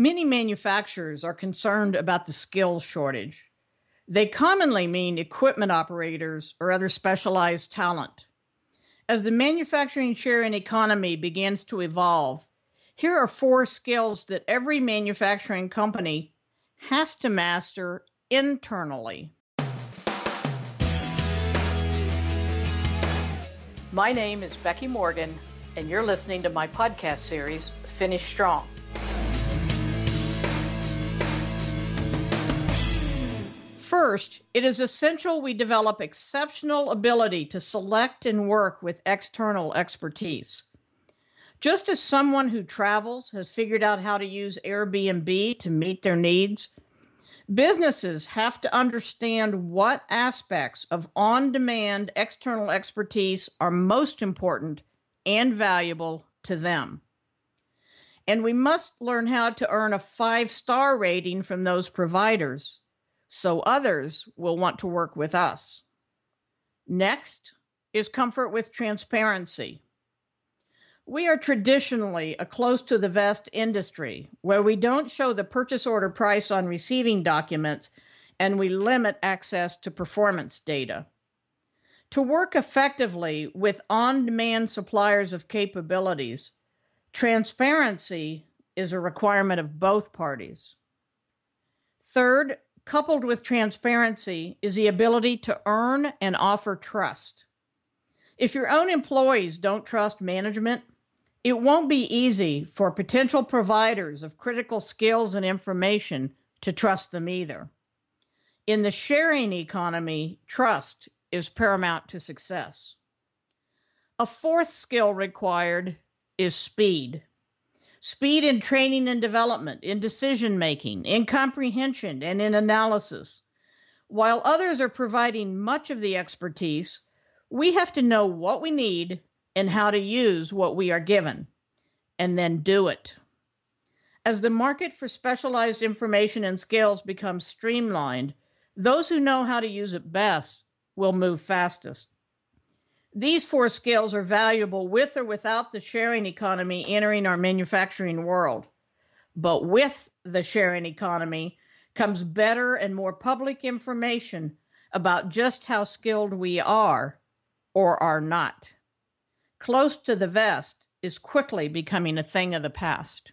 Many manufacturers are concerned about the skills shortage. They commonly mean equipment operators or other specialized talent. As the manufacturing sharing economy begins to evolve, here are four skills that every manufacturing company has to master internally. My name is Becky Morgan, and you're listening to my podcast series, Finish Strong. First, it is essential we develop exceptional ability to select and work with external expertise. Just as someone who travels has figured out how to use Airbnb to meet their needs, businesses have to understand what aspects of on demand external expertise are most important and valuable to them. And we must learn how to earn a five star rating from those providers so others will want to work with us. Next is comfort with transparency. We are traditionally a close to the vest industry where we don't show the purchase order price on receiving documents and we limit access to performance data. To work effectively with on demand suppliers of capabilities, transparency is a requirement of both parties. Third, coupled with transparency is the ability to earn and offer trust. If your own employees don't trust management, it won't be easy for potential providers of critical skills and information to trust them either. In the sharing economy, trust is paramount to success. A fourth skill required is speed. Speed in training and development, in decision making, in comprehension, and in analysis. While others are providing much of the expertise, we have to know what we need and how to use what we are given, and then do it. As the market for specialized information and skills becomes streamlined, those who know how to use it best will move fastest. These four skills are valuable with or without the sharing economy entering our manufacturing world. But with the sharing economy comes better and more public information about just how skilled we are or are not. Close to the vest is quickly becoming a thing of the past.